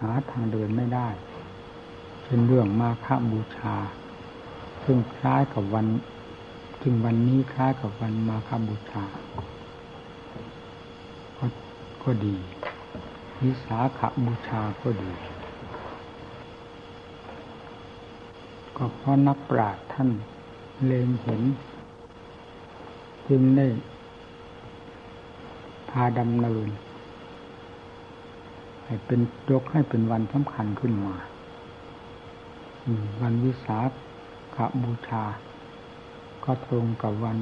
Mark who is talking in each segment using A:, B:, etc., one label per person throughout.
A: หาทางเดินไม่ได้ เป็นเรื่องมาฆบูชา ซึ่งคล้ายกับวันจึงวันนี้คล้ายกับวันมาฆบูชาก็ก็ดีวิสาขบูชาก็ดี ก็เพราะนักปราชญ์ท่านเล็งเห็น จึงได้พาดำเนิน ให้เป็นยกให้เป็นวันสำคัญขึ้นมา วันวิสาขบูชา ก็ตรงกับวัน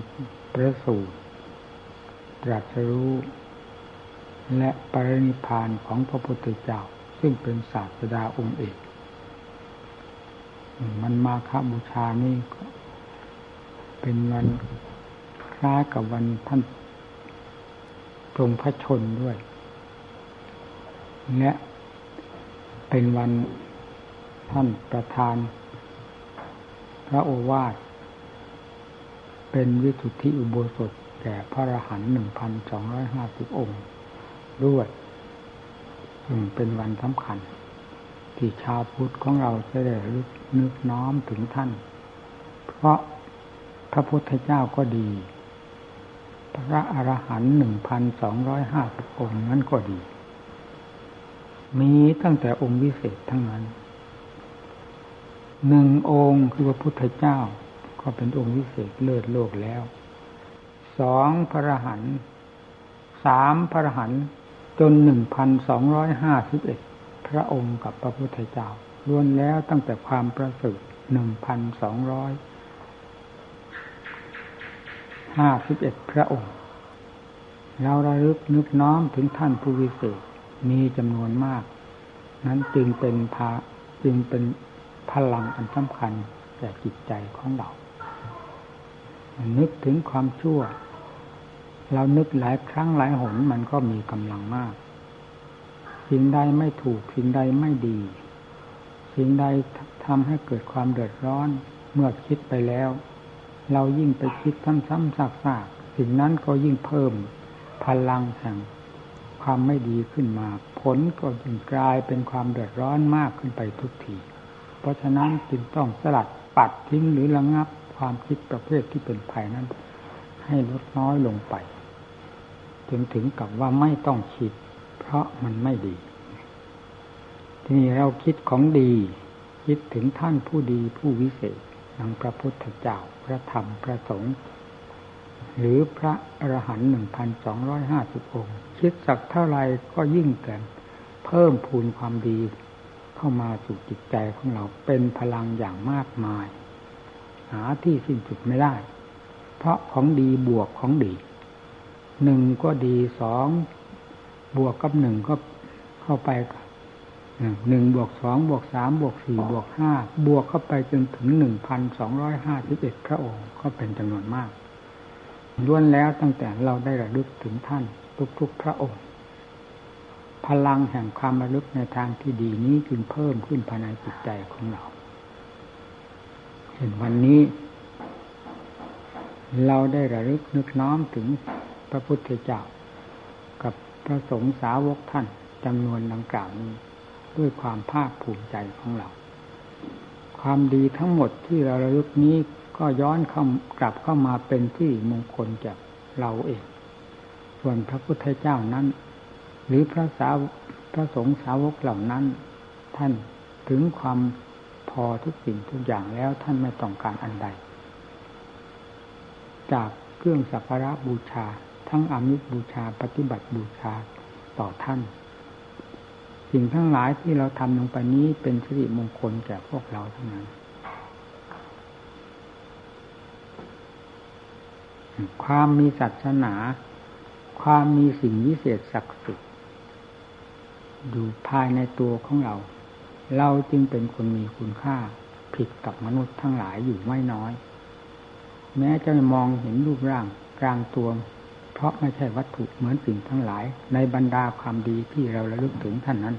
A: ประสูติตรัสรู้และปรินิพานของพระพุทธเจ้า ซึ่งเป็นศาสดาองค์เอก มันมาคบูชานี่เป็นวันคล้ายกับวันท่านทรงพระชนด้วย และเป็นวันท่านประธาน พระโอวาท เป็นวิสุทธิอุโบสถแก่พระอรหันต์หนึ่งพันสองร้อยห้าสิบองค์ด้วยซึ่งเป็นวันสำคัญ ที่ชาวพุทธของเราจะได้รึกนึกน้อมถึงท่าน เพราะพระพุทธเจ้าก็ดี พระอรหันต์หนึ่งพันสองร้อยห้าสิบองค์นั้นก็ดี มีตั้งแต่องค์วิเศษทั้งนั้นหนึ่งองค์คือพระพุทธเจ้า ก็เป็นองค์วิเศษเลิศโลกแล้วสองพระหันสามพระหันจนหนึ่งพันสองร้อยห้าสิบเอ็ดพระองค์กับพระพุทธเจ้าล้วนแล้วตั้งแต่ความประเสริฐหนึ่งพันสองร้อยห้าสิบเอ็ดพระองค์ เราระลึกนึกน้อมถึงท่านผู้วิเศษ มีจำนวนมาก นั้นจึงเป็นพาจึงเป็นพลังอันสำคัญแก่จิตใจของเรา นึกถึงความชั่ว เรานึกหลายครั้งหลายหนมันก็มีกำลังมาก สิ่งใดไม่ถูก สิ่งใดไม่ดี สิ่งใดทำให้เกิดความเดือดร้อน เมื่อคิดไปแล้ว เรายิ่งไปคิดซ้ำๆซากๆสิ่งนั้นก็ยิ่งเพิ่มพลังแห่ง ความไม่ดีขึ้นมา ผลก็จึงกลายเป็นความเดือดร้อนมากขึ้นไปทุกทีเพราะฉะนั้นจึงต้องสลัดปัดทิ้งหรือระงับความคิดประเภทที่เป็นภัยนั้น ให้ลดน้อยลงไปจนถึงกับว่าไม่ต้องคิด เพราะมันไม่ดี ทีนี้เราคิดของดี คิดถึงท่านผู้ดีผู้วิเศษดังพระพุทธเจ้าพระธรรมพระสงฆ์หรือพระอรหันต์หนึ่งพันสองร้อยห้าสิบองค์ คิดสักเท่าไรก็ยิ่งแต่เพิ่มพูนความดีเข้ามาสู่จิตใจของเราเป็นพลังอย่างมากมาย หาที่สิ้นสุดไม่ได้ เพราะของดีบวกของดีหนึ่งก็ดีสองบวกกับหนึ่งก็เข้าไปหนึ่งบวกสองบวกสามบวกสี่บวกห้าบวกเข้าไปจนถึงหนึ่งพันสองร้อยห้าสิบเอ็ดพระองค์ก็เป็นจำนวนมากล้วนแล้วตั้งแต่เราได้ระลึกถึงท่าน ทุกๆพระองค์ พลังแห่งความระลึกในทางที่ดีนี้จึงเพิ่มขึ้นภายในจิตใจของเราเห็นวันนี้ เราได้ระลึกนึกน้อมถึงพระพุทธเจ้า กับพระสงฆ์สาวกท่านจำนวนดังกล่าวนี้ ด้วยความภาคภูมิใจของเรา ความดีทั้งหมดที่เราระลึกนี้ก็ย้อนเข้ากลับเข้ามาเป็นที่มงคลจากเราเอง ส่วนพระพุทธเจ้านั้น หรือพระสาวพระสงฆ์สาวกเหล่านั้น ท่านถึงความพอทุกสิ่งทุกอย่างแล้วท่านไม่ต้องการอันใด จากเครื่องสักการะบูชา ทั้งอามิสบูชา ปฏิบัติบูชาต่อท่าน สิ่งทั้งหลายที่เราทำลงไปนี้เป็นสิริมงคลแก่พวกเราทั้งนั้น ความมีศาสนา ความมีสิ่งวิเศษศักดิ์สิทธิ์อยู่ภายในตัวของเรา เราจึงเป็นคนมีคุณค่าผิดกับมนุษย์ทั้งหลายอยู่ไม่น้อย แม้จะมองเห็นรูปร่างกลางตัว เพราะไม่ใช่วัตถุเหมือนสิ่งทั้งหลาย ในบรรดาความดีที่เราระลึกถึงท่านนั้น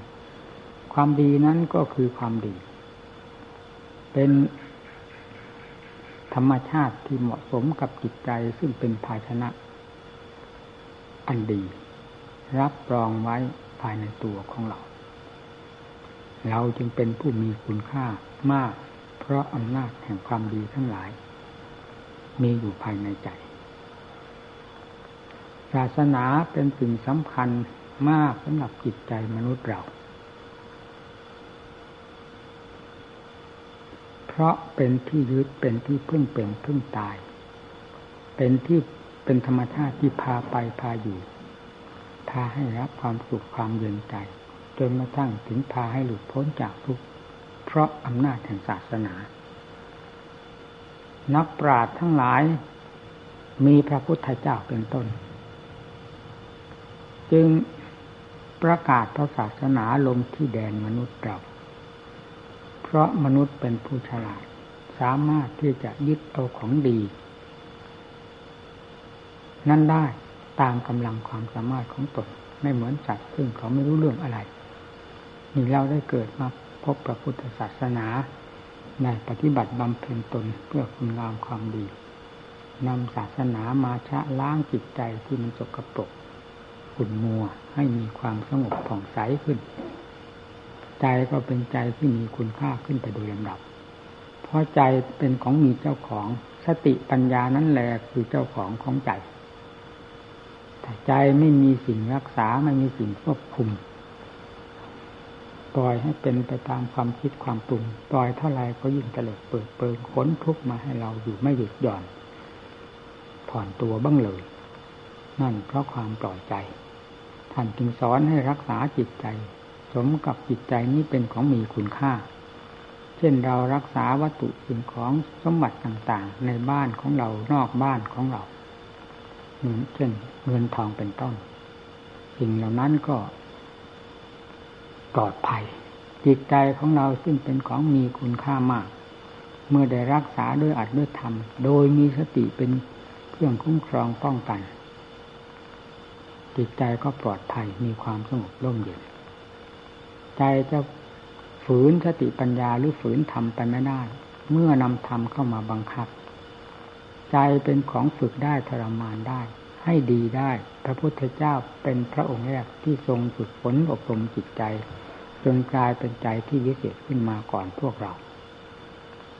A: ความดีนั้นก็คือความดี เป็นธรรมชาติที่เหมาะสมกับจิตใจซึ่งเป็นภาชนะ อันดี รับรองไว้ภายในตัวของเรา เราจึงเป็นผู้มีคุณค่ามาก เพราะอำนาจแห่งความดีทั้งหลาย มีอยู่ภายในใจ ศาสนาเป็นสิ่งสำคัญมากสำหรับจิตใจมนุษย์เรา เพราะเป็นที่ยึดเป็นที่พึ่งเป็นพึ่งตาย เป็นที่ เป็นธรรมชาติที่พาไปพาอยู่ พาให้รับความสุขความเย็นใจ จนมาทั้งถึงพาให้หลุดพ้นจากทุกข์เพราะอำนาจแห่งศาสนา นักปราชญ์ทั้งหลาย มีพระพุทธเจ้าเป็นต้น จึงประกาศพระศาสนาลงที่แดนมนุษย์เรา เพราะมนุษย์เป็นผู้ฉลาด สามารถที่จะยึดเอาของดี นั่นได้ตามกำลังความสามารถของตนไม่เหมือนสัตว์ซึ่งเขาไม่รู้เรื่องอะไร นี่เราได้เกิดมาพบพระพุทธศาสนาในปฏิบัติบำเพ็ญตนเพื่อคุณงามความดีนำศาสนามาชะล้างจิตใจที่มันจกปรกขุ่นมัวให้มีความสงบผ่องใสขึ้น ใจก็เป็นใจที่มีคุณค่าขึ้นไปโดยลำดับ เพราะใจเป็นของมีเจ้าของสติปัญญานั้นแหละคือเจ้าของของใจ ใจไม่มีสิ่งรักษาไม่มีสิ่งควบคุม ปล่อยให้เป็นไปตามความคิดความปรุงปล่อยเท่าไรก็ยิ่งเตลิดเปิดเปิงค้นทุกมาให้เราอยู่ไม่หยุดหย่อนผ่อนตัวบ้างเลย นั่นเพราะความปล่อยใจท่านจึงสอนให้รักษาจิตใจ สมกับจิตใจนี้เป็นของมีคุณค่า เช่นเรารักษาวัตถุสิ่งของสมบัติต่างๆ ในบ้านของเรานอกบ้านของเรา เช่นเงินทองเป็นต้นสิ่งเหล่านั้นก็ปลอดภัย จิตใจของเราซึ่งเป็นของมีคุณค่ามาก เมื่อได้รักษาด้วยอัดด้วยธรรม โดยมีสติเป็นเครื่องคุ้มครองป้องกัน จิตใจก็ปลอดภัยมีความสงบร่มเย็นใจจะฝืนสติปัญญาหรือฝืนธรรมไปไม่ได้ เมื่อนำธรรมเข้ามาบังคับ ใจเป็นของฝึกได้ทรมานได้ ให้ดีได้ พระพุทธเจ้าเป็นพระองค์แรกที่ทรงฝึกฝนอบรมจิตใจ จนกลายเป็นใจที่วิเศษขึ้นมาก่อนพวกเรา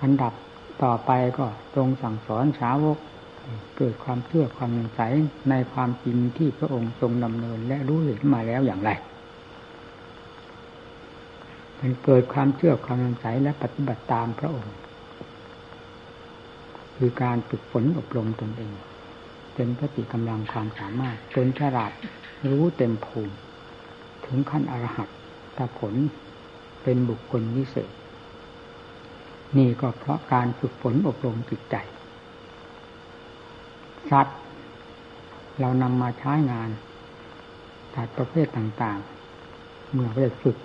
A: อันดับต่อไปก็ตรงสั่งสอนสาวก เกิดความเชื่อความยังใสในความจริงที่พระองค์ทรงดำเนินและรู้เห็นมาแล้วอย่างไรมันเกิดความเชื่อความยังใสและปฏิบัติตามพระองค์ คือการฝึกฝนอบรมตนเองเต็มพติกำลังความสามารถจนฉลาดรู้เต็มภูมิ ถึงขั้นอรหัตถ้าผลเป็นบุคคลวิเศษ นี่ก็เพราะการฝึกฝนอบรมจิตใจสัตว์เรานำมาใช้งานสัตว์ประเภทต่างๆ เมื่อได้ฝึก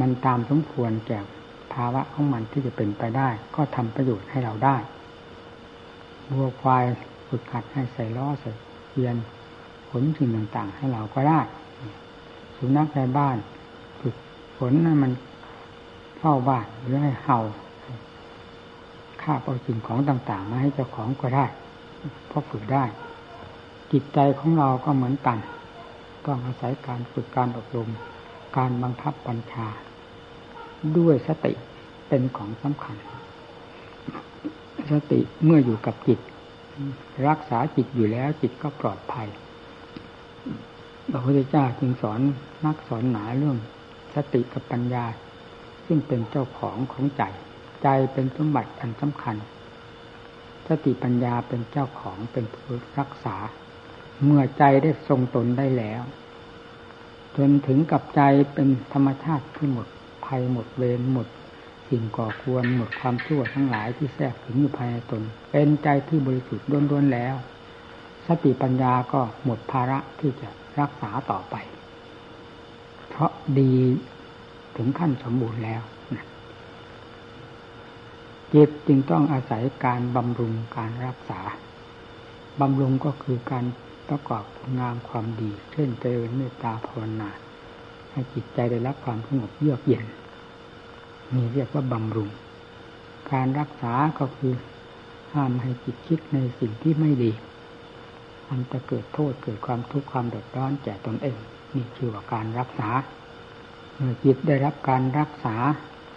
A: มันตามสมควรแก่ภาวะของมันที่จะเป็นไปได้ ก็ทำประโยชน์ให้เราได้ บัวควายฝึกขัดให้ใส่ล้อใส่เทียนผลสิ่งต่างๆ ให้เราก็ได้ สุนัขในบ้านผลนั้มันเฝ้าบ้านหรือให้เห่าฆ่าเอาสิ่งของต่างๆ มาให้เจ้าของก็ได้ เพราะฝึกได้ จิตใจของเราก็เหมือนกัน ต้องอาศัยการฝึกการอบรม การบังคับบัญชา ด้วยสติเป็นของสำคัญ สติเมื่ออยู่กับจิต รักษาจิตอยู่แล้วจิตก็ปลอดภัยพระพุทธเจ้าจึงสอนนักสอนหนาเรื่องสติกับปัญญา ซึ่งเป็นเจ้าของของใจ ใจเป็นสมบัติอันสำคัญ สติปัญญาเป็นเจ้าของเป็นผู้รักษา เมื่อใจได้ทรงตนได้แล้ว จนถึงกับใจเป็นธรรมชาติที่หมดภัยหมดเวรหมด สิ่งก่อควรหมดความชั่วทั้งหลายที่แทรกถึงอยู่ภายในตน เป็นใจที่บริสุทธิ์ล้วนๆแล้ว สติปัญญาก็หมดภาระที่จะรักษาต่อไป เพราะดีถึงขั้นสมบูรณ์แล้วจิตจึงต้องอาศัยการบำรุงการรักษา บำรุงก็คือการประกอบงามความดี เช่นเจริญเมตตาภาวนาให้จิตใจได้รับความสงบเยือกเย็น นี่เรียกว่าบำรุง การรักษาก็คือห้ามให้จิตคิดในสิ่งที่ไม่ดีมันจะเกิดโทษเกิดความทุกข์ความเดือดร้อนแก่ตนเองนี่คือว่าการรักษา เมื่อจิตได้รับการรักษา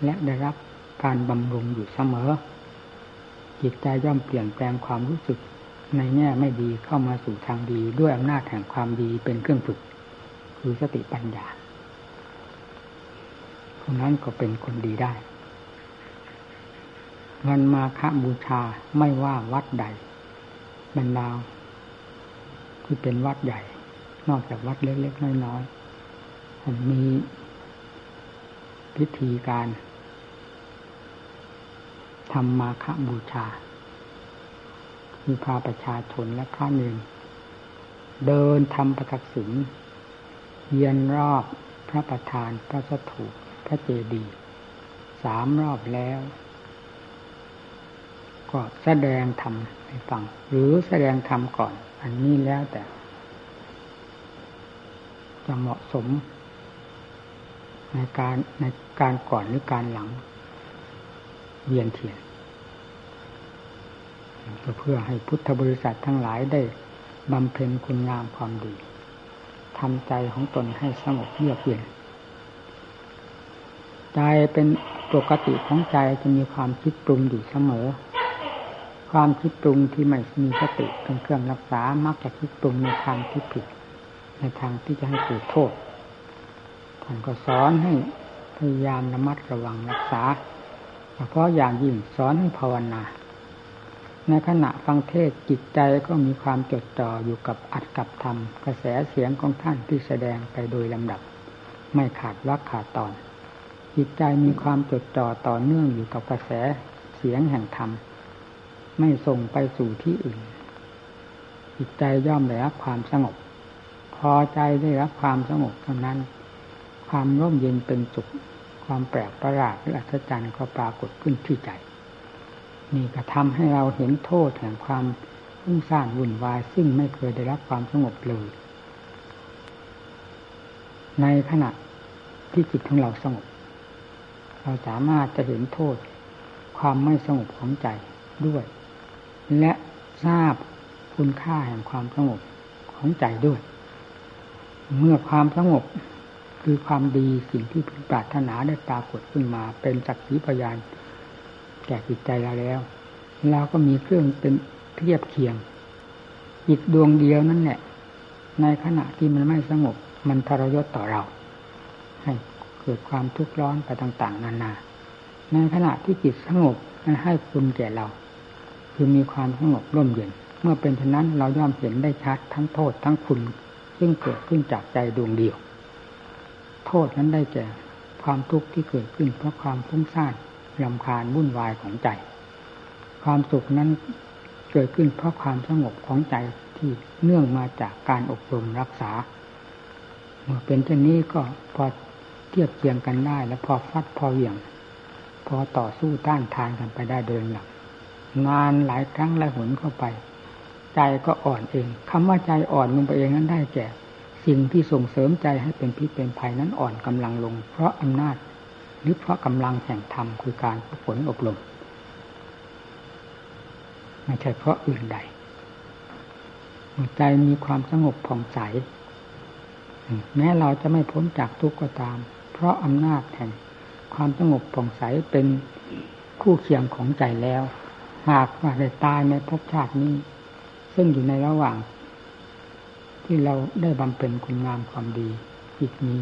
A: และได้รับการบำรุงอยู่เสมอ จิตใจย่อมเปลี่ยนแปลงความรู้สึกในแง่ไม่ดีเข้ามาสู่ทางดีด้วยอำนาจแห่งความดีเป็นเครื่องฝึก คือสติปัญญา คนนั้นก็เป็นคนดีได้ วันมาฆบูชาไม่ว่าวัดใดบรรดาที่เป็นวัดใหญ่ นอกจากวัดเล็กๆน้อยๆมีพิธีการทำมาฆบูชามีพาประชาชนและข้าเนรเดินทำประทักษิณเยียนรอบพระประธานพระสถูป ระเจดีย์สามรอบแล้ว ก็แสดงธรรมให้ฟัง หรือแสดงธรรมก่อน อันนี้แล้วแต่ จะเหมาะสม ในการในการก่อนหรือการหลัง เวียนเทียนเพื่อให้พุทธบริษัททั้งหลายได้บำเพ็ญคุณงามความดีทำใจของตนให้สงบเยือกเย็น ใจเป็นปกติของใจจะมีความคิดปรุงอยู่เสมอ ความคิดปรุงที่ไม่มีสติเป็นเครื่องรักษา มักจะคิดปรุงในทางที่ผิด ในทางที่จะให้เกิดโทษท่านก็สอนให้พยายามระมัดระวังรักษา เฉพาะอย่างยิ่งสอนให้ภาวนา ในขณะฟังเทศจิตใจก็มีความจดจ่ออยู่กับอัดกับธรรม กระแสเสียงของท่านที่แสดงไปโดยลำดับ ไม่ขาดวักขาดตอน จิตใจมีความจดจ่อต่อเนื่องอยู่กับกระแสเสียงแห่งธรรม ไม่ส่งไปสู่ที่อื่น จิตใจย่อมได้รับความสงบ พอใจได้รับความสงบเท่านั้น ความร่มเย็นเป็นสุข ความแปลกประหลาดและอัศจรรย์ก็ปรากฏขึ้นที่ใจนี่ก็ทำให้เราเห็นโทษแห่งความฟุ้งซ่านวุ่นวาย ซึ่งไม่เคยได้รับความสงบเลย ในขณะที่จิตของเราสงบ เราสามารถจะเห็นโทษ ความไม่สงบของใจด้วย และทราบคุณค่าแห่งความสงบของใจด้วย เมื่อความสงบคือความดีสิ่งที่ปรารถนาได้ปรากฏขึ้นมา เป็นสักขีพยานแก่จิตใจเราแล้วเราก็มีเครื่องเป็นเทียบเคียงจิตดวงเดียวนั่นแหละในขณะที่มันไม่สงบ มันทรยศต่อเรา กิดความทุกข์ร้อนไปต่าง ๆ นานาในขณะที่จิตสงบมันให้คุณแก่เรา คือมีความสงบร่มเย็นเมื่อเป็นเช่นนั้นเราย่อมเห็นได้ชัดทั้งโทษทั้งคุณ ซึ่งเกิดขึ้นจากใจดวงเดียว โทษนั้นได้แก่ความทุกข์ที่เกิดขึ้นเพราะความฟุ้งซ่านลำคาญวุ่นวายของใจ ความสุขนั้นเกิดขึ้นเพราะความสงบของใจที่เนื่องมาจากการอบรมรักษา เมื่อเป็นเช่นนี้ก็พอ เทียบเทียงกันได้ และพอฟัดพอเหวี่ยง พอต่อสู้ต้านทานกันไปได้เดินหลังงานหลายครั้งหลายหนเข้าไป ใจก็อ่อนเองคำว่าใจอ่อนลงไปเองนั้นได้แก่ สิ่งที่ส่งเสริมใจให้เป็นพิษเป็นภัยนั้นอ่อนกำลังลง เพราะอำนาจหรือเพราะกำลังแห่งธรรมคือการฝนอบรมไม่ใช่เพราะอื่นใดหัวใจมีความสงบผ่องใส แม้เราจะไม่พ้นจากทุกข์ก็ตาม เพราะอำนาจแห่งความสงบผ่องใสเป็นคู่เคียงของใจแล้ว หากว่าได้ตายในภพชาตินี้ ซึ่งอยู่ในระหว่าง ที่เราได้บำเพ็ญคุณงามความดีจิตมี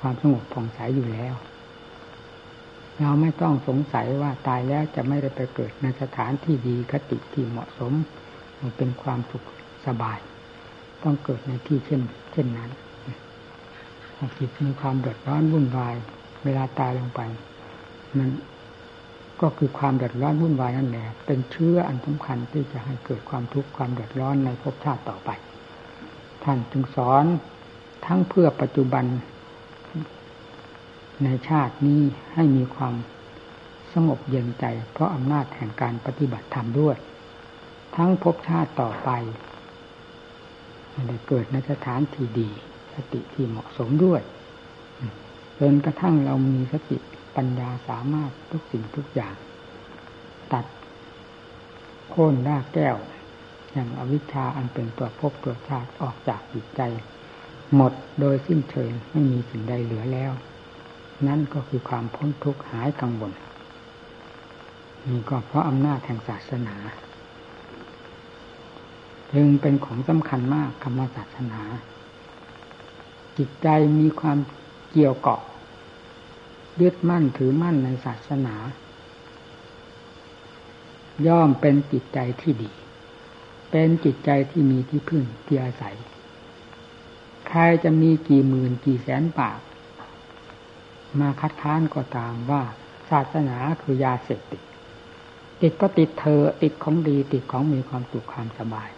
A: ความสงบผ่องใสอยู่แล้ว เราไม่ต้องสงสัยว่าตายแล้วจะไม่ได้ไปเกิดในสถานที่ดีคติที่เหมาะสม เป็นความสุขสบาย ต้องเกิดในที่เช่น เช่นนั้น จิตมีความเดือดร้อนวุ่นวาย เวลาตายลงไป มันก็คือความเดือดร้อนวุ่นวายนั่นแหละเป็นเชื้ออันสำคัญที่จะให้เกิดความทุกข์ความเดือดร้อนในภพชาติต่อไป ท่านจึงสอนทั้งเพื่อปัจจุบัน ในชาตินี้ให้มีความสงบเย็นใจ เพราะอำนาจแห่งการปฏิบัติธรรมด้วย ทั้งภพชาติต่อไปได้เกิดในสถานที่ดี สติที่เหมาะสมด้วยจนกระทั่งเรามีสติปัญญาสามารถทุกสิ่งทุกอย่าง ตัดโค่นรากแก้ว อย่างอวิชชาอันเป็นตัวภพตัวชาติออกจากจิตใจ หมดโดยสิ้นเชิงไม่มีสิ่งใดเหลือแล้ว นั่นก็คือความพ้นทุกข์หายกังวลนี่ก็เพราะอำนาจแห่งศาสนาจึงเป็นของสำคัญมากคำว่าศาสนา จิตใจมีความเกี่ยวเกาะยึดมั่นถือมั่นในศาสนา ย่อมเป็นจิตใจที่ดี เป็นจิตใจที่มีที่พึ่งที่อาศัย ใครจะมีกี่หมื่นกี่แสนปาก มาคัดค้านก็ตามว่าศาสนาคือยาเสพติด ติดก็ติดเธอติดของดีติดของมีความสุขความสบาย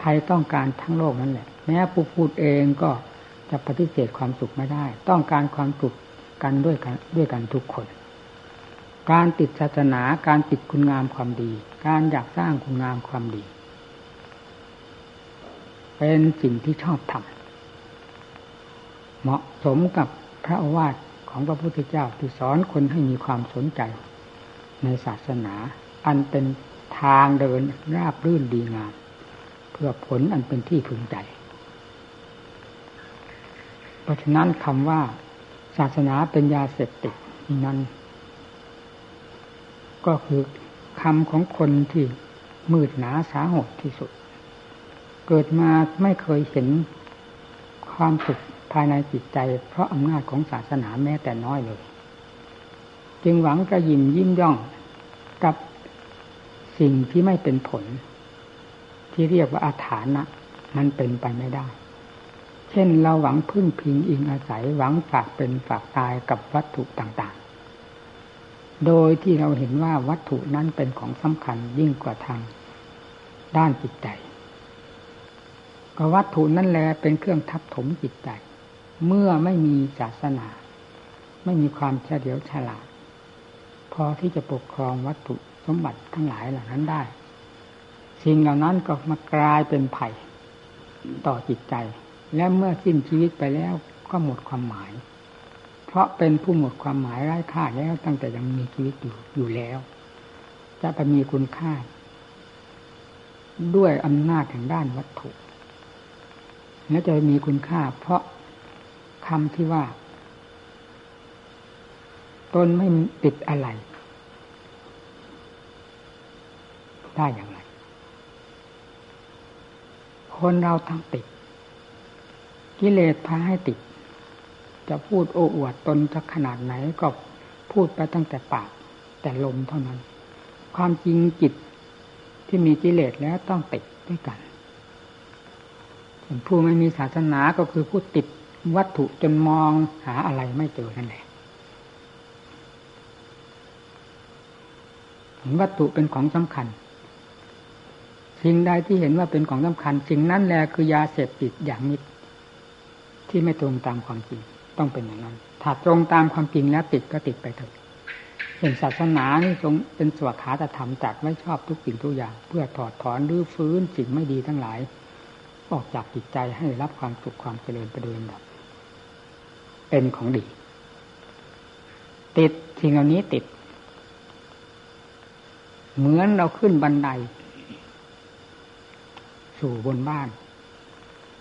A: ใครต้องการทั้งโลกนั่นแหละ แม้ผู้พูดเองก็ จะปฏิเสธความสุขไม่ได้ ต้องการความสุขกันด้วยกันด้วยกันทุกคน การติดศาสนาการติดคุณงามความดี การอยากสร้างคุณงามความดี เป็นสิ่งที่ชอบทำเหมาะสมกับพระอาวาสของพระพุทธเจ้าที่สอนคนให้มีความสนใจในศาสนา อันเป็นทางเดินราบรื่นดีงาม เพื่อผลอันเป็นที่พึงใจ เพราะฉะนั้นคำว่าศาสนาเป็นยาเสพติดนั้น ก็คือคำของคนที่มืดหนาสาหดที่สุด เกิดมาไม่เคยเห็นความสุขภายในจิตใจ เพราะอำนาจของศาสนาแม้แต่น้อยเลย จึงหวังกระยิมยิ้มย่องกับสิ่งที่ไม่เป็นผล ที่เรียกว่าอาถานะมันเป็นไปไม่ได้ เช่นเราหวังพึ่งพิงอิงอาศัยหวังฝากเป็นฝากตายกับวัตถุต่างๆ โดยที่เราเห็นว่าวัตถุนั้นเป็นของสำคัญยิ่งกว่าทางด้านจิตใจ ก็วัตถุนั่นแหละเป็นเครื่องทับถมจิตใจ เมื่อไม่มีศาสนา ไม่มีความเฉลียวฉลาด พอที่จะปกครองวัตถุสมบัติทั้งหลายเหล่านั้นได้ สิ่งเหล่านั้นก็มากลายเป็นไผ่ต่อจิตใจ และเมื่อสิ้นชีวิตไปแล้วก็หมดความหมาย เพราะเป็นผู้หมดความหมายไร้ค่าแล้วตั้งแต่ยังมีชีวิตอยู่อยู่แล้ว จะไปมีคุณค่า ด้วยอำนาจแห่งด้านวัตถุ และจะมีคุณค่า เพราะคำที่ว่าตนไม่ติดอะไร ได้อย่างไร คนเราทั้งติด กิเลสพาให้ติด จะพูดโอ้อวดตนจะขนาดไหนก็พูดไปตั้งแต่ปาก แต่ลมเท่านั้น ความจริงจิตที่มีกิเลสแล้วต้องติดด้วยกันผู้ไม่มีศาสนาก็คือผู้ติดวัตถุจนมองหาอะไรไม่เจอนั่นแหละเห็นวัตถุเป็นของสำคัญ สิ่งใดที่เห็นว่าเป็นของสำคัญ สิ่งนั้นแหละคือยาเสพติดอย่างมิด ที่ไม่ตรงตามความจริงต้องเป็นอย่างนั้นถ้าตรงตามความจริงแล้วติดก็ติดไปเถอะเป็นศาสนานี่ทรงเป็นสวขาตธรรมจัดไม่ชอบทุกสิ่งทุกอย่าง เพื่อถอดถอนรื้อฟื้นสิ่งไม่ดีทั้งหลาย ออกจากจิตใจให้รับความสุขความเจริญประเดินดับเป็นของดี ติดสิ่งเหล่านี้ติด เหมือนเราขึ้นบันได สู่บนบ้าน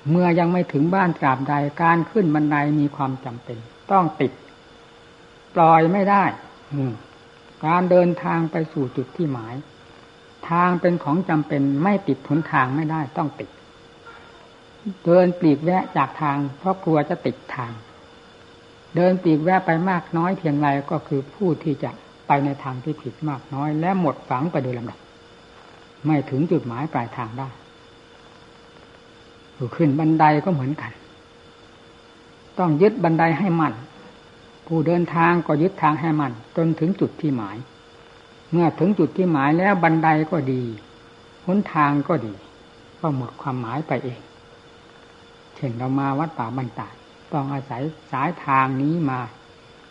A: เมื่อยังไม่ถึงบ้านตราบใดการขึ้นบันไดมีความจำเป็น ต้องติด ปล่อยไม่ได้การเดินทางไปสู่จุดที่หมาย ทางเป็นของจำเป็นไม่ติดหนทางไม่ได้ต้องติด เดินปลีกแวะจากทาง เพราะกลัวจะติดทาง เดินปลีกแวะไปมากน้อยเพียงไรก็คือผู้ที่จะไปในทางที่ผิดมากน้อย และหมดฝังไปโดยลำดับ ไม่ถึงจุดหมายปลายทางได้ ขึ้นบันไดก็เหมือนกัน ต้องยึดบันไดให้มัน่นผู้เดินทางก็ยึดทางให้มัน่นจนถึงจุดที่หมาย เมื่อถึงจุดที่หมายแล้วบันไดก็ดีหนทางก็ดี ก็หมดความหมายไปเอง เช่นเรามาวัดป่าบันตาต้องอาศัยสายทางนี้มา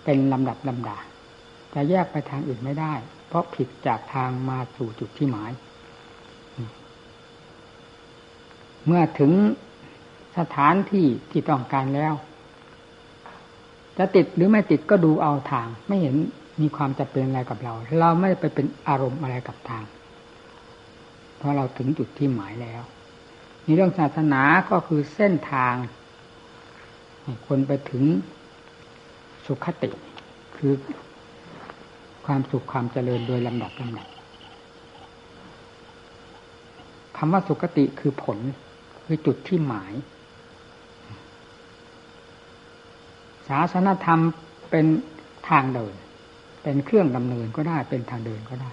A: เป็นลำดับลำดาจะแยกไปทางอื่นไม่ได้ เพราะผิดจากทางมาสู่จุดที่หมาย เมื่อถึงสถานที่ที่ต้องการแล้ว จะติดหรือไม่ติดก็ดูเอาทาง ไม่เห็นมีความจะเป็นอะไรกับเรา เราไม่ไปเป็นอารมณ์อะไรกับทาง เพราะเราถึงจุดที่หมายแล้วในเรื่องศาสนาก็คือเส้นทางคนไปถึงสุขติ คือความสุขความเจริญโดยลำดับลำดับคำว่าสุขติคือผล คือจุดที่หมาย ศาสนธรรมเป็นทางเดิน เป็นเครื่องดำเนินก็ได้เป็นทางเดินก็ได้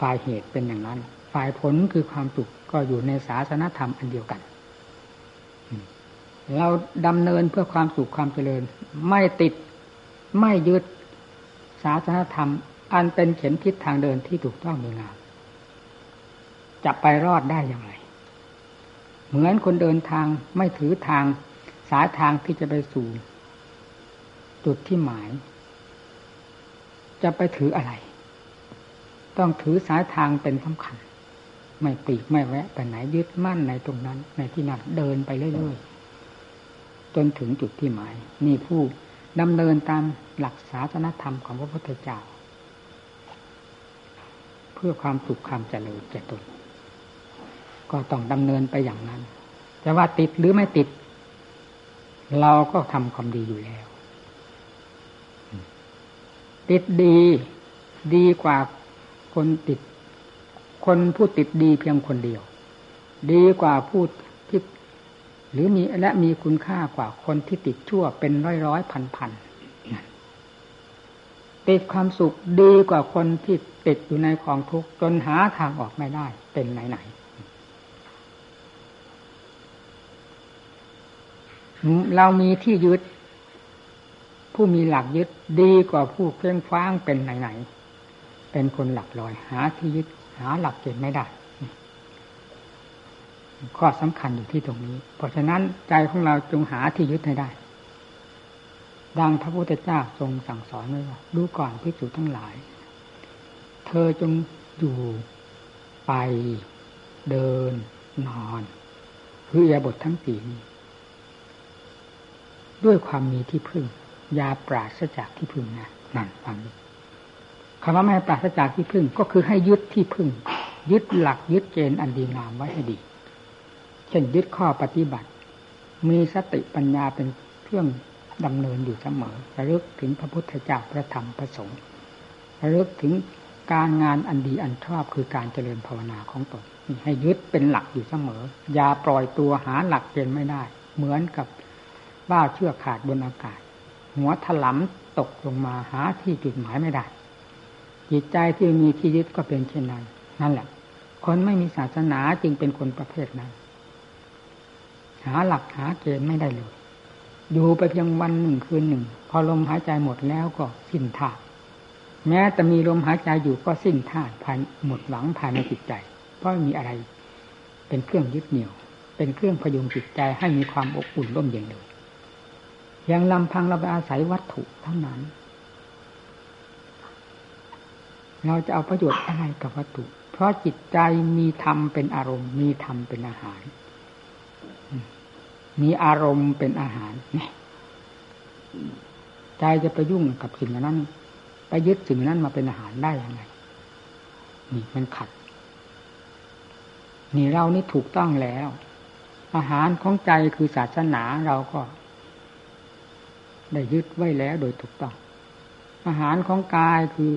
A: ฝ่ายเหตุเป็นอย่างนั้น ฝ่ายผลคือความสุขก็อยู่ในศาสนธรรมอันเดียวกัน เราดำเนินเพื่อความสุขความเจริญ ไม่ติดไม่ยึดศาสนธรรม อันเป็นเข็มทิศทางเดินที่ถูกต้องดีงามจะไปรอดได้อย่างไร เหมือนคนเดินทางไม่ถือทางสายทางที่จะไปสู่ จุดที่หมาย จะไปถืออะไร ต้องถือสายทางเป็นสำคัญ ไม่ปีกไม่แวะไปไหนยึดมั่นในตรงนั้น ในที่นั้นเดินไปเรื่อยๆจนถึงจุดที่หมาย นี่ผู้ดำเนินตามหลักศาสนธรรมของพระพุทธเจ้า เพื่อความสุขความเจริญแก่ตน ก็ต้องดำเนินไปอย่างนั้นจะว่าติดหรือไม่ติด เราก็ทำความดีอยู่แล้ว ติดดีดีกว่าคนติด คนผู้ติดดีเพียงคนเดียว ดีกว่าผู้ที่หรือมีและมีคุณค่ากว่าคนที่ติดชั่วเป็นร้อยร้อยพันพันติดความสุขดีกว่าคนที่ติดอยู่ในของทุกข์จนหาทางออกไม่ได้เป็นไหนไหน เรามีที่ยึด ผู้มีหลักยึดดีกว่าผู้เคร่งคว้างเป็นไหนๆเป็นคนหลักลอย หาที่ยึด หาหลักเกณฑ์ไม่ได้ข้อสำคัญอยู่ที่ตรงนี้ เพราะฉะนั้นใจของเราจงหาที่ยึดให้ได้ ดังพระพุทธเจ้าทรงสั่งสอนไว้ว่าดูก่อนพิจูทั้งหลาย เธอจงอยู่ไปเดินนอน คืออยบททั้งสี่นี้ ด้วยความมีที่พึ่ง ยาปราศจากที่พึ่งนะนั่นฟังคำว่าไม่ปราศจากที่พึ่งก็คือให้ยึดที่พึ่ง ยึดหลักยึดเกณฑ์อันดีงามไว้ให้ดี เช่นยึดข้อปฏิบัติ มีสติปัญญาเป็นเครื่องดำเนินอยู่เสมอระลึกถึงพระพุทธเจ้าพระธรรมพระสงฆ์ระลึกถึงการงานอันดีอันชอบคือการเจริญภาวนาของตนให้ยึดเป็นหลักอยู่เสมอ อย่าปล่อยตัวหาหลักเกณฑ์ไม่ได้ เหมือนกับ ว่าเชือกขาดบนอากาศ หัวถลำตกลงมาหาที่จุดหมายไม่ได้ จิตใจที่มีที่ยึดก็เป็นเช่นนั้น นั่นแหละ คนไม่มีศาสนาจึงเป็นคนประเภทนั้น หาหลักหาเกณฑ์ไม่ได้เลยอยู่ไปเพียงวันหนึ่งคืนหนึ่ง พอลมหายใจหมดแล้วก็สิ้นท่าแม้แต่มีลมหายใจอยู่ก็สิ้นท่าภายหมดหวังภายในจิตใจ เพราะมีอะไร เป็นเครื่องยึดเหนี่ยว เป็นเครื่องพยุงจิตใจให้มีความอบอุ่นร่มเย็นเลย อย่างลำพังเราไปอาศัยวัตถุเท่านั้น เราจะเอาประโยชน์อะไรกับวัตถุ เพราะจิตใจมีธรรมเป็นอารมณ์ มีธรรมเป็นอาหาร มีอารมณ์เป็นอาหารเนี่ยใจจะไปยุ่งกับสิ่งนั้น ไปยึดสิ่งนั้นมาเป็นอาหารได้ยังไง นี่มันขัด นี่เรานี่ถูกต้องแล้ว อาหารของใจคือศาสนาเราก็ ได้ยึดไว้แล้วโดยถูกต้อง อาหารของกายคือ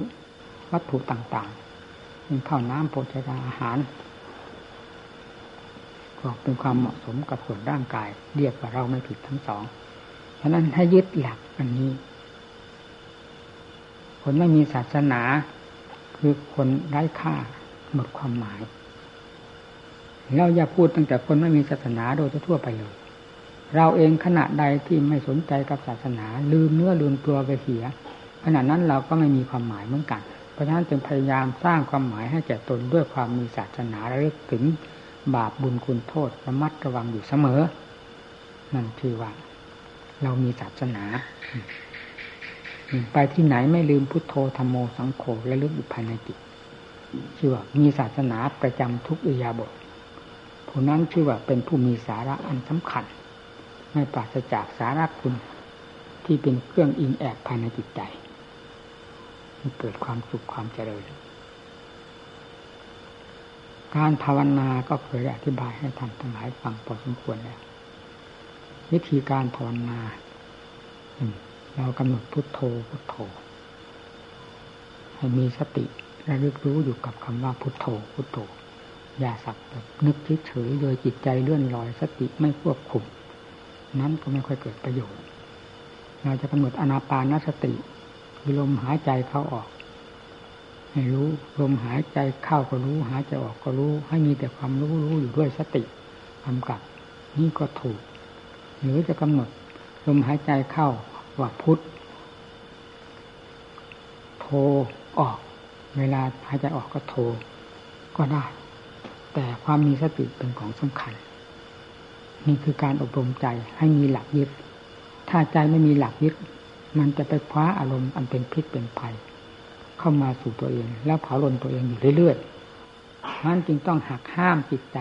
A: วัตถุต่างๆเป็นข้าวน้ำโภชนาอาหารก็เป็นความเหมาะสมกับส่วนร่างกาย เรียกว่าเราไม่ผิดทั้งสองเพราะนั้นให้ยึดหลักอันนี้ คนไม่มีศาสนา คือคนไร้ค่าหมดความหมายเราอย่าพูดตั้งแต่คนไม่มีศาสนาโดยทั่วไปเลย เราเองขณะใดที่ไม่สนใจกับศาสนา ลืมเนื้อลืมตัวไปเสียขณะนั้นเราก็ไม่มีความหมายเหมือนกัน เพราะฉะนั้นจึงพยายามสร้างความหมายให้แก่ตนด้วยความมีศาสนาระลึกถึงบาปบุญคุณโทษระมัดระวังอยู่เสมอ นั่นคือว่า เรามีศาสนาไปที่ไหนไม่ลืมพุทโธธรรมโมสังโฆและลึกอยู่ภายในจิตชื่อว่ามีศาสนาประจำทุกอิยาบทผู้นั้นชื่อว่าเป็นผู้มีสาระอันสำคัญ ไม่ปราศจากสาระคุณ ที่เป็นเครื่องอิงแอบภายในจิตใจมันเกิดความสุขความเจริญ การภาวนาก็เคยอธิบายให้ท่านทั้งหลายฟังพอสมควรแล้ว วิธีการภาวนาเรากำหนดพุทโธพุทโธ ให้มีสติระลึกรู้อยู่กับคำว่าพุทโธพุทโธอย่าสักแบบนึกเฉยๆโดยจิตใจเลื่อนลอยสติไม่ควบคุม นั้นก็ไม่ค่อยเกิดประโยชน์ เราจะกำหนดอนาปานสติคือลมหายใจเข้าออก ให้รู้ลมหายใจเข้าก็รู้ หายใจออกก็รู้ ให้มีแต่ความรู้รู้อยู่ด้วยสติกำกับ นี่ก็ถูก หรือจะกำหนดลมหายใจเข้าว่าพุทโทออก เวลาหายใจออกก็โทก็ได้ แต่ความมีสติเป็นของสำคัญ นี่คือการอบรมใจให้มีหลักยึด ถ้าใจไม่มีหลักยึด มันจะไปคว้าอารมณ์อันเป็นพิษเป็นภัย เข้ามาสู่ตัวเอง แล้วเผาลนตัวเองอยู่เรื่อยๆนั้นจึงต้องหักห้ามจิตใจ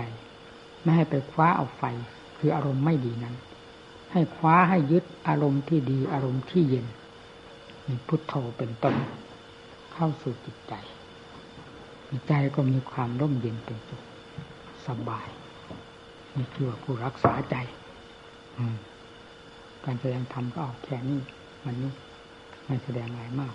A: ไม่ให้ไปคว้าเอาไฟ คืออารมณ์ไม่ดีนั้น ให้คว้าให้ยึดอารมณ์ที่ดีอารมณ์ที่เย็น มีพุทโธเป็นต้น เข้าสู่จิตใจ ใจก็มีความร่มเย็นเป็นสุขสบาย นี่คือว่าผู้รักษาใจการแสดงธรรมก็เอาแค่นี้วันนี้ไม่แสดงอะไรมาก